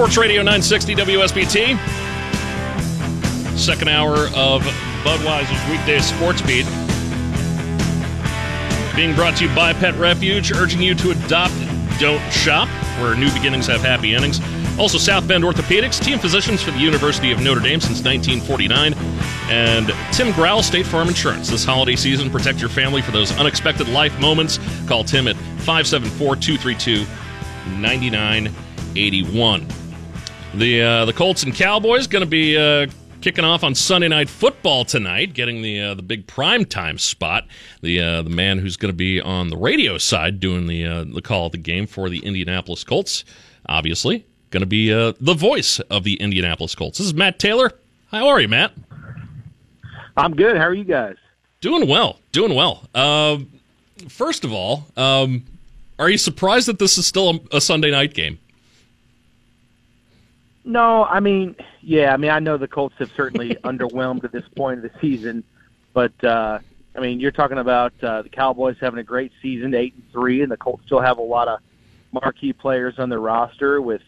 Sports Radio 960 WSBT. Second hour of Budweiser's weekday sports beat. Being brought to you by Pet Refuge, urging you to adopt, don't shop, where new beginnings have happy endings. Also, South Bend Orthopedics, team physicians for the University of Notre Dame since 1949. And Tim Growl, State Farm Insurance. This holiday season, protect your family for those unexpected life moments. Call Tim at 574 232 9981. The, uh, the Colts and Cowboys going to be uh, kicking off on Sunday Night Football tonight, getting the uh, the big prime time spot. The uh, the man who's going to be on the radio side doing the uh, the call of the game for the Indianapolis Colts, obviously going to be uh, the voice of the Indianapolis Colts. This is Matt Taylor. How are you, Matt? I'm good. How are you guys? Doing well. Doing well. Uh, first of all, um, are you surprised that this is still a, a Sunday night game? No, I mean, yeah, I mean, I know the Colts have certainly underwhelmed at this point of the season, but uh, I mean, you're talking about uh, the Cowboys having a great season, eight and three, and the Colts still have a lot of marquee players on their roster with,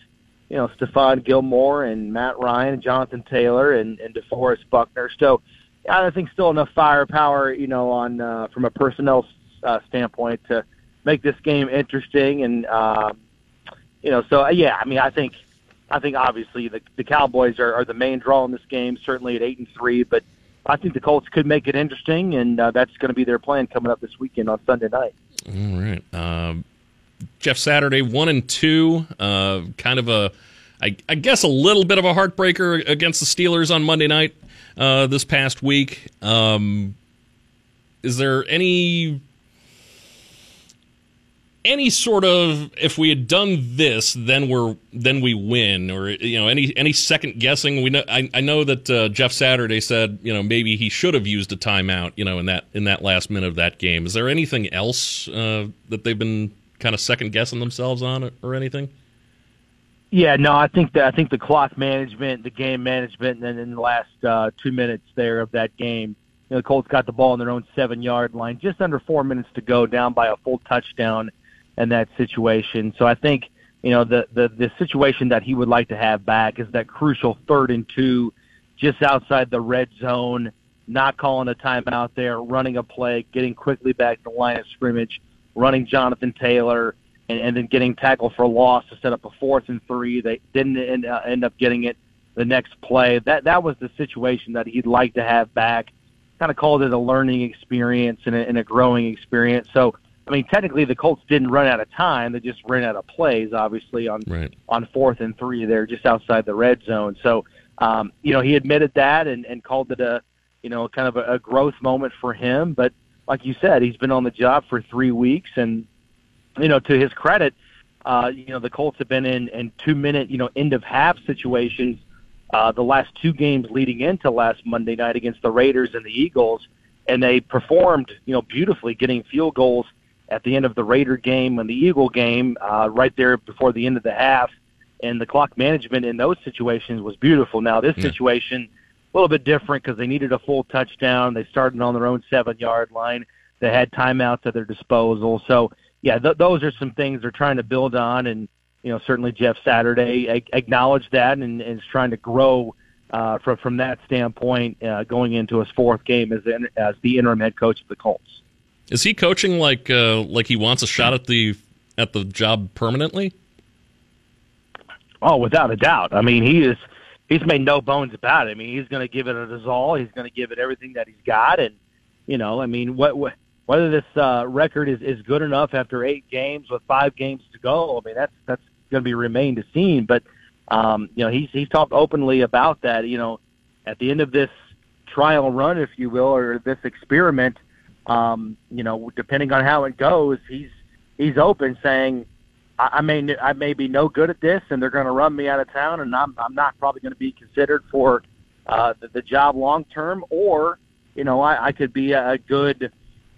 you know, Stephon Gilmore and Matt Ryan and Jonathan Taylor and, and DeForest Buckner. So, I think still enough firepower, you know, on uh, from a personnel uh, standpoint to make this game interesting, and uh, you know, so yeah, I mean, I think I think obviously the the Cowboys are, are the main draw in this game, certainly at eight and three. But I think the Colts could make it interesting, and uh, that's going to be their plan coming up this weekend on Sunday night. All right, um, Jeff Saturday one and two, uh, kind of a, I, I guess a little bit of a heartbreaker against the Steelers on Monday night uh, this past week. Um, is there any any sort of if we had done this then we're then we win or you know any any second guessing we know I, I know that uh, Jeff Saturday said you know maybe he should have used a timeout you know in that in that last minute of that game. Is there anything else uh, that they've been kind of second guessing themselves on or, anything? Yeah no I think that I think the clock management the game management and then in the last uh, two minutes there of that game you know, the Colts got the ball in their own seven yard line just under four minutes to go down by a full touchdown in that situation. So I think you know the the the situation that he would like to have back is that crucial third and two, just outside the red zone, not calling a timeout there, running a play, getting quickly back to the line of scrimmage, running Jonathan Taylor, and, and then getting tackled for loss to set up a fourth and three. They didn't end, uh, end up getting it the next play. That that was the situation that he'd like to have back. Kind of called it a learning experience and a, and a growing experience. So I mean, technically the Colts didn't run out of time; they just ran out of plays. Obviously, on right. on fourth and three, they're just outside the red zone. So, um, you know, he admitted that and, and called it a, you know, kind of a, a growth moment for him. But like you said, he's been on the job for three weeks, and you know, to his credit, uh, you know, the Colts have been in in two minute, you know, end of half situations. Uh, the last two games leading into last Monday night against the Raiders and the Eagles, and they performed, you know, beautifully, getting field goals at the end of the Raider game and the Eagle game, uh, right there before the end of the half. And the clock management in those situations was beautiful. Now this yeah. situation, a little bit different because they needed a full touchdown. They started on their own seven yard line. They had timeouts at their disposal. So yeah, th- those are some things they're trying to build on. And you know, certainly Jeff Saturday a- acknowledged that and, and is trying to grow uh, from from that standpoint uh, going into his fourth game as the, as the interim head coach of the Colts. Is he coaching like uh, like he wants a shot at the at the job permanently? Oh, without a doubt. I mean, he is he's made no bones about it. I mean, he's going to give it his all. He's going to give it everything that he's got, and you know, I mean, what, what whether this uh, record is is good enough after eight games with five games to go. I mean, that's that's going to be remain to seen. But um, you know, he's he's talked openly about that. You know, at the end of this trial run, if you will, or this experiment um, you know, depending on how it goes, he's he's open saying, I, I may I may be no good at this, and they're going to run me out of town, and I'm I'm not probably going to be considered for uh, the, the job long term, or you know, I, I could be a good,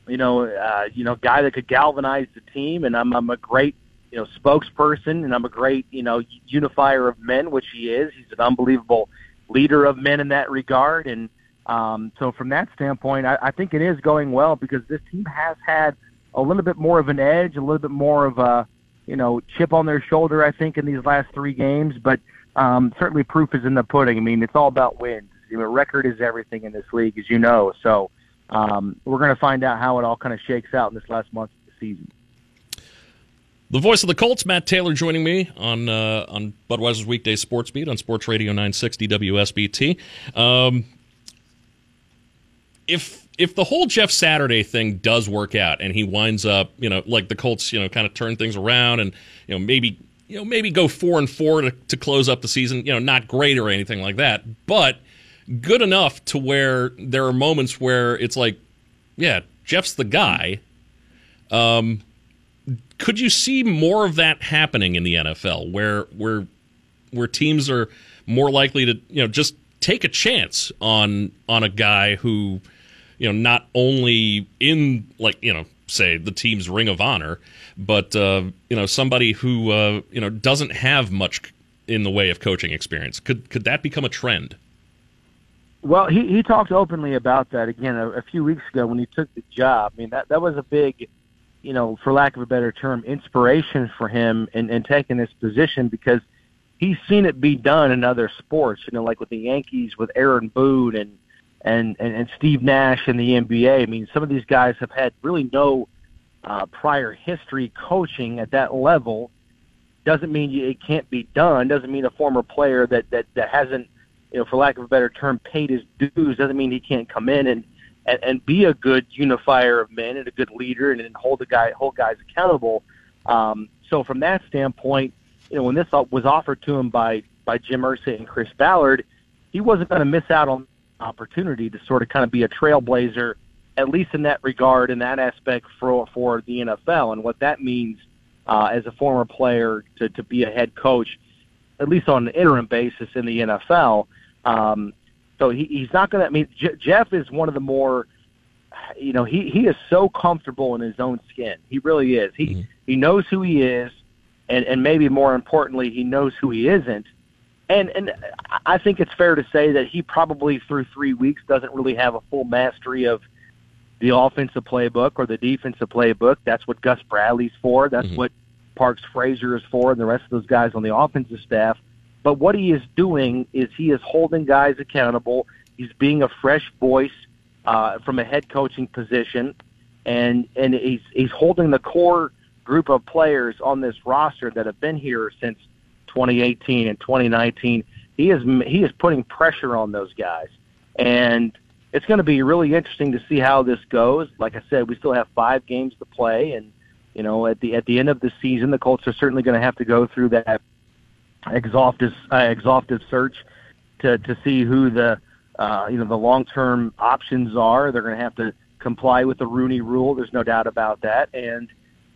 you know, uh, you know, guy that could galvanize the team, and I'm I'm a great you know spokesperson, and I'm a great you know unifier of men, which he is. He's an unbelievable leader of men in that regard, and um, so from that standpoint, I, I think it is going well because this team has had a little bit more of an edge, a little bit more of a you know chip on their shoulder. I think in these last three games, but um, certainly proof is in the pudding. I mean, it's all about wins. Know, record is everything in this league, as you know. So um, we're going to find out how it all kind of shakes out in this last month of the season. The voice of the Colts, Matt Taylor, joining me on uh, on Budweiser's weekday sports beat on Sports Radio 960 WSBT. Um, if if the whole Jeff Saturday thing does work out and he winds up, you know, like the Colts, you know, kind of turn things around and you know maybe you know maybe go four and four to, to close up the season, you know, not great or anything like that, but good enough to where there are moments where it's like, yeah, Jeff's the guy. Um, could you see more of that happening in the NFL, where where where teams are more likely to you know just take a chance on on a guy who you know not only in like you know say the team's ring of honor, but uh, you know somebody who uh, you know doesn't have much in the way of coaching experience. Could could that become a trend? Well, he he talked openly about that again a, a few weeks ago when he took the job. I mean that that was a big you know, for lack of a better term, inspiration for him in, in taking this position because he's seen it be done in other sports. You know, like with the Yankees with Aaron Boone and and and, and Steve Nash in the NBA. I mean, some of these guys have had really no uh, prior history coaching at that level. Doesn't mean it can't be done. Doesn't mean a former player that that that hasn't, you know, for lack of a better term, paid his dues. Doesn't mean he can't come in and and, and be a good unifier of men and a good leader and, and hold the guy hold guys accountable. Um, so from that standpoint, you know, when this was offered to him by by Jim Irsay and Chris Ballard, he wasn't going to miss out on opportunity to sort of kind of be a trailblazer, at least in that regard, in that aspect for for the NFL and what that means uh, as a former player to to be a head coach, at least on an interim basis in the NFL. Um, so he, he's not going to. I mean, J- Jeff is one of the more, you know, he he is so comfortable in his own skin. He really is. He mm-hmm. he knows who he is, and and maybe more importantly, he knows who he isn't. And and I think it's fair to say that he probably through three weeks doesn't really have a full mastery of the offensive playbook or the defensive playbook. That's what Gus Bradley's for. That's mm-hmm. what Parks Frazier is for, and the rest of those guys on the offensive staff. But what he is doing is he is holding guys accountable. He's being a fresh voice uh, from a head coaching position, and and he's he's holding the core group of players on this roster that have been here since 2018 and 2019. He is he is putting pressure on those guys, and it's going to be really interesting to see how this goes. Like I said, we still have five games to play, and you know at the at the end of the season, the Colts are certainly going to have to go through that exhaustive uh, exhaustive search to to see who the uh, you know the long term options are. They're going to have to comply with the Rooney Rule. There's no doubt about that, and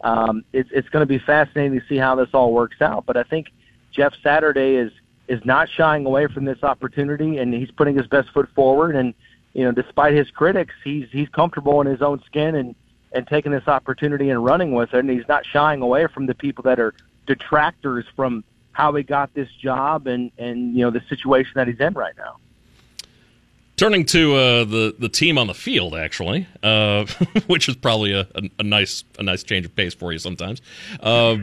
um, it's it's going to be fascinating to see how this all works out. But I think Jeff Saturday is is not shying away from this opportunity, and he's putting his best foot forward. And you know, despite his critics, he's he's comfortable in his own skin and and taking this opportunity and running with it. And he's not shying away from the people that are detractors from how he got this job and and you know the situation that he's in right now. Turning to uh, the the team on the field, actually, uh, which is probably a, a, a, nice a nice change of pace for you sometimes. Uh,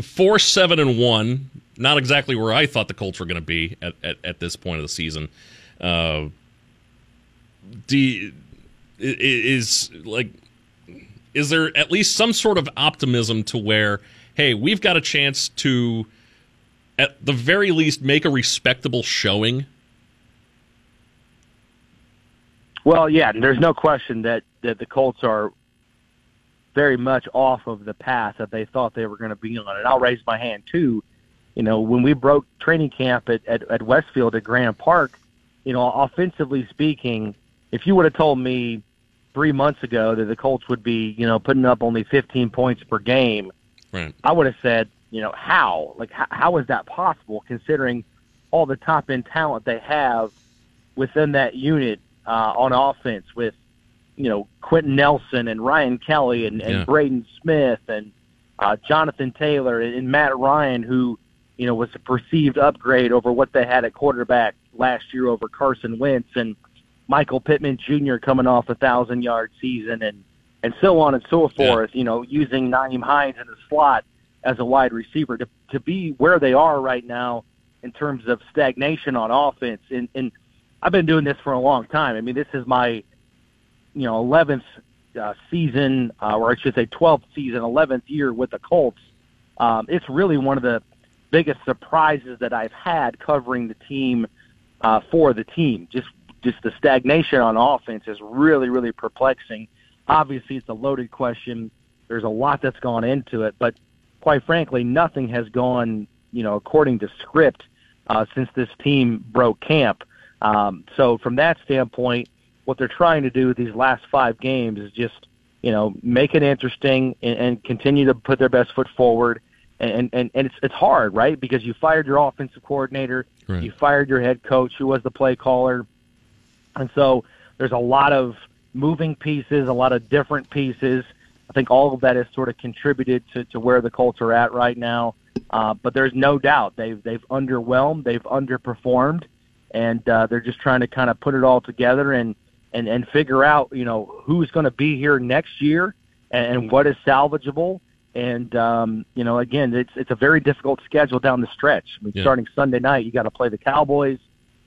four seven and one, not exactly where I thought the Colts were going to be at, at, at, this point of the season. Uh, do, is like is there at least some sort of optimism to where hey we've got a chance to at the very least make a respectable showing? Well, yeah, there's no question that, that the Colts are very much off of the path that they thought they were going to be on. And I'll raise my hand too. You know, when we broke training camp at, at, at Westfield at Grand Park, you know, offensively speaking, if you would have told me three months ago that the Colts would be, you know, putting up only 15 points per game, right. I would have said, you know, how? Like, how, how is that possible considering all the top end talent they have within that unit uh, on offense with, you know, Quenton Nelson and Ryan Kelly and, and yeah. Braden Smith and uh, Jonathan Taylor and, and Matt Ryan, who, you know, was a perceived upgrade over what they had at quarterback last year over Carson Wentz and Michael Pittman Jr. coming off a thousand yard season and and so on and so forth. Yeah. You know, using Nyheim Hines in the slot as a wide receiver to to be where they are right now in terms of stagnation on offense. And, and I've been doing this for a long time. I mean, this is my, you know, 11th uh, season, uh, or I should say 12th season, 11th year with the Colts. Um, it's really one of the biggest surprises that I've had covering the team uh, for the team. Just just the stagnation on offense is really really perplexing. Obviously, it's a loaded question. There's a lot that's gone into it, but quite frankly, nothing has gone you know according to script uh, since this team broke camp. Um, so from that standpoint, what they're trying to do with these last five games is just you know make it interesting and, and continue to put their best foot forward. And, and and it's it's hard, right? Because you fired your offensive coordinator, right. you fired your head coach, who was the play caller, and so there's a lot of moving pieces, a lot of different pieces. I think all of that has sort of contributed to, to where the Colts are at right now. Uh, but there's no doubt they've they've underwhelmed, they've underperformed, and uh, they're just trying to kind of put it all together and and and figure out you know who's going to be here next year and, and what is salvageable. And um, you know, again, it's it's a very difficult schedule down the stretch. I mean, yeah. starting Sunday night, you got to play the Cowboys,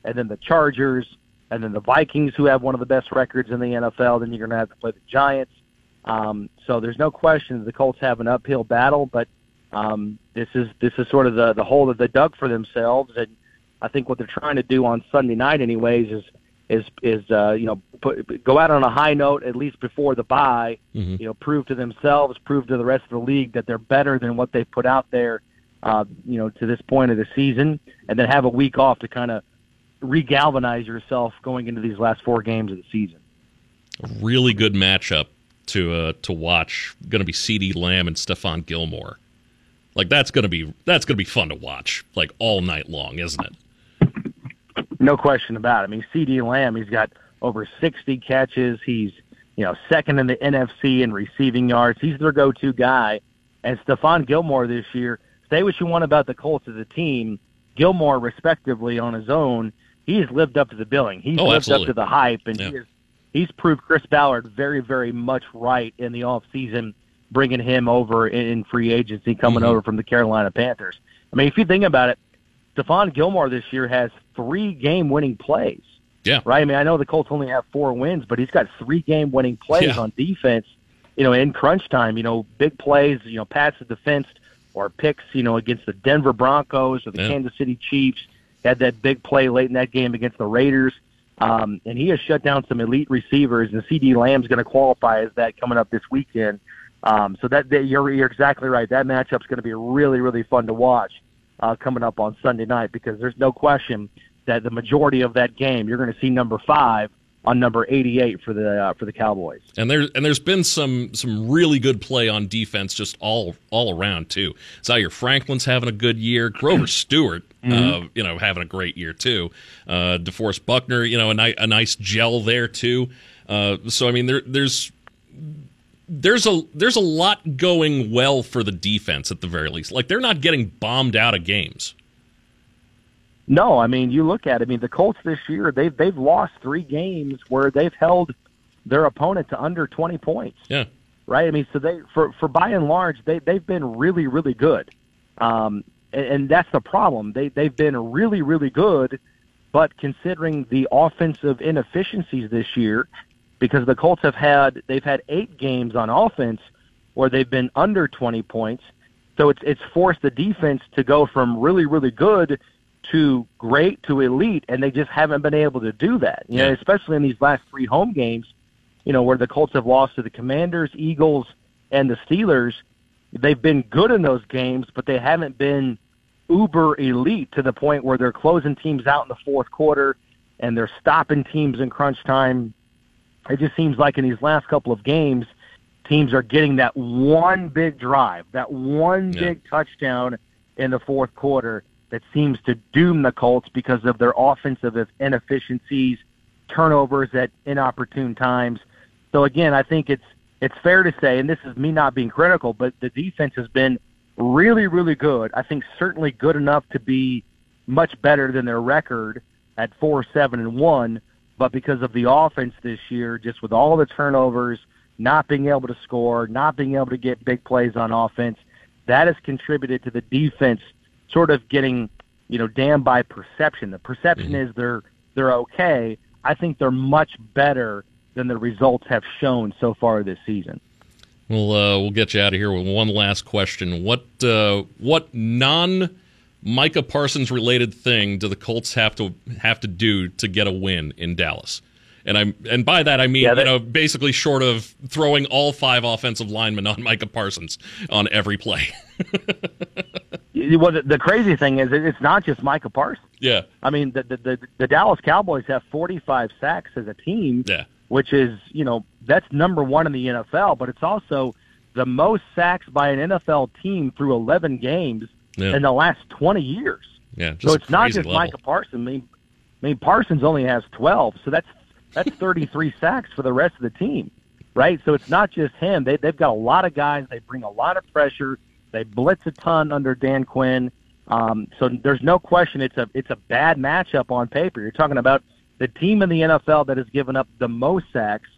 and then the Chargers, and then the Vikings, who have one of the best records in the NFL. Then you're going to have to play the Giants. Um, so there's no question the Colts have an uphill battle, but um, this is this is sort of the the hole that they dug for themselves, and I think what they're trying to do on Sunday night, anyways, is is is uh, you know put, go out on a high note at least before the bye. Mm-hmm. You know, prove to themselves, prove to the rest of the league that they're better than what they've put out there. Uh, you know, to this point of the season, and then have a week off to kind of regalvanize yourself going into these last four games of the season. Really good matchup to uh, to watch. Going to be CeeDee Lamb and Stephon Gilmore. Like that's gonna be that's gonna be fun to watch like all night long, isn't it? No question about it. I mean, CeeDee Lamb, he's got over 60 catches. He's you know second in the NFC in receiving yards. He's their go-to guy. And Stephon Gilmore this year, say what you want about the Colts as a team, Gilmore respectively on his own, he's lived up to the billing. He's oh, lived absolutely. up to the hype, and yeah. he is, he's proved Chris Ballard very, very much right in the off season bringing him over in free agency, coming mm-hmm. over from the Carolina Panthers. I mean, if you think about it, Stephon Gilmore this year has three game-winning plays. Yeah. Right. I mean, I know the Colts only have four wins, but he's got three game-winning plays yeah. on defense. You know, in crunch time. You know, big plays. You know, pats the defense or picks. You know, against the Denver Broncos or the yeah. Kansas City Chiefs. Had that big play late in that game against the Raiders. Um, and he has shut down some elite receivers, and CeeDee Lamb's going to qualify as that coming up this weekend. Um, so that, that you're, you're exactly right. That matchup's going to be really, really fun to watch uh, coming up on Sunday night because there's no question that the majority of that game you're going to see number five on number 88 for the uh, for the Cowboys. And there and there's been some some really good play on defense just all all around too. Zaire Franklin's having a good year. Grover Stewart, uh, mm-hmm. uh, you know, having a great year too. Uh, DeForest Buckner, you know, a, ni- a nice gel there too. Uh, so I mean, there there's there's a there's a lot going well for the defense at the very least. Like they're not getting bombed out of games. No, I mean you look at it. I mean the Colts this year they've they've lost three games where they've held their opponent to under twenty points. Yeah. Right. I mean, so they for for by and large they they've been really really good, um, and, and that's the problem. They they've been really really good, but considering the offensive inefficiencies this year, because the Colts have had they've had eight games on offense where they've been under 20 points. So it's it's forced the defense to go from really really good to great to elite, and they just haven't been able to do that. You know, especially in these last three home games, you know, where the Colts have lost to the Commanders, Eagles, and the Steelers. They've been good in those games, but they haven't been uber elite to the point where they're closing teams out in the fourth quarter and they're stopping teams in crunch time it just seems like in these last couple of games, teams are getting that one big drive, that one yeah. big touchdown in the fourth quarter that seems to doom the Colts because of their offensive inefficiencies, turnovers at inopportune times. So again, I think it's it's fair to say, and this is me not being critical, but the defense has been really, really good. I think certainly good enough to be much better than their record at four, seven, and one but because of the offense this year, just with all the turnovers, not being able to score, not being able to get big plays on offense, that has contributed to the defense sort of getting you know, damned by perception. The perception mm-hmm. is they're they're okay. I think they're much better than the results have shown so far this season. Well, uh, we'll get you out of here with one last question. What uh, what non Micah Parsons related thing do the Colts have to have to do to get a win in Dallas? And I'm and by that I mean yeah, that, you know basically short of throwing all five offensive linemen on Micah Parsons on every play. well, the, the, crazy thing is it's not just Micah Parsons. Yeah, I mean the the, the, the Dallas Cowboys have 45 sacks as a team. Yeah, which is you know that's number one in the NFL, but it's also the most sacks by an NFL team through 11 games yeah. in the last 20 years. Yeah, so it's not just level. Micah Parsons. I mean, I mean Parsons only has 12, so that's that's 33 sacks for the rest of the team, right? So it's not just him. They they've got a lot of guys. They bring a lot of pressure. They blitz a ton under Dan Quinn. Um, so there's no question it's a it's a bad matchup on paper. You're talking about the team in the NFL that has given up the most sacks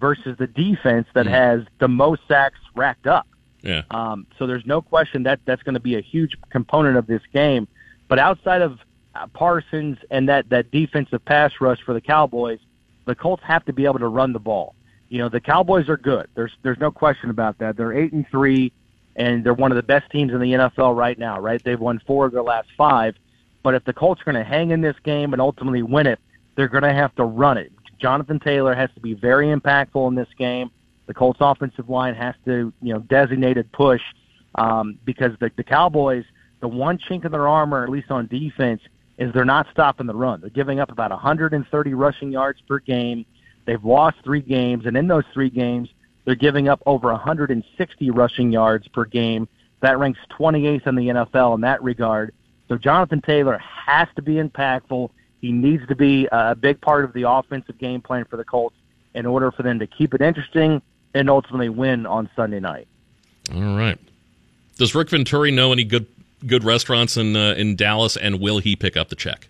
versus the defense that mm has the most sacks racked up. Yeah. Um, so there's no question that that's going to be a huge component of this game. But outside of uh, Parsons and that that defensive pass rush for the Cowboys, the Colts have to be able to run the ball. You know, the Cowboys are good. There's there's no question about that. They're eight and three, and they're one of the best teams in the NFL right now. Right? They've won four of their last five. But if the Colts are going to hang in this game and ultimately win it, they're going to have to run it. Jonathan Taylor has to be very impactful in this game. The Colts offensive line has to, you know, designated push um, because the, the Cowboys, the one chink in their armor, at least on defense, is they're not stopping the run. They're giving up about 130 rushing yards per game. They've lost three games, and in those three games, they're giving up over 160 rushing yards per game. That ranks 28th in the NFL in that regard. So Jonathan Taylor has to be impactful. He needs to be a big part of the offensive game plan for the Colts in order for them to keep it interesting and ultimately win on Sunday night. All right. Does Rick Venturi know any good good restaurants in uh, in Dallas, and will he pick up the check?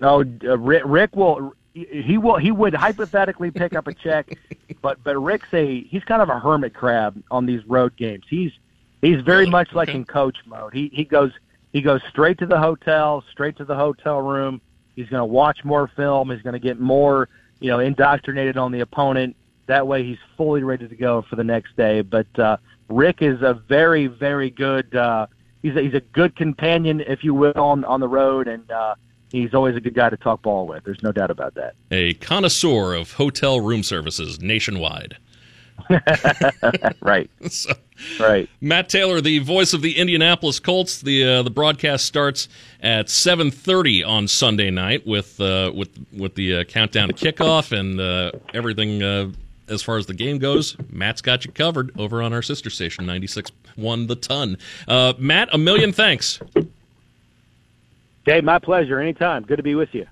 No, uh, Rick, Rick will. He will. He would hypothetically pick up a check, but but Rick's a he's kind of a hermit crab on these road games. He's he's very really? much like okay. in coach mode. He he goes he goes straight to the hotel, straight to the hotel room. He's going to watch more film. He's going to get more, you know, indoctrinated on the opponent. That way, he's fully ready to go for the next day. But uh, Rick is a very, very good. Uh, he's a, he's a good companion, if you will, on on the road, and uh, he's always a good guy to talk ball with. There's no doubt about that. A connoisseur of hotel room services nationwide. right. So, right. Matt Taylor, the voice of the Indianapolis Colts. The uh, the broadcast starts at 7:30 on Sunday night with uh, with with the uh, countdown kickoff and uh, everything uh, as far as the game goes. Matt's got you covered over on our sister station 96.1 The Ton. Uh, Matt, a million thanks. Hey, my pleasure. Anytime. Good to be with you.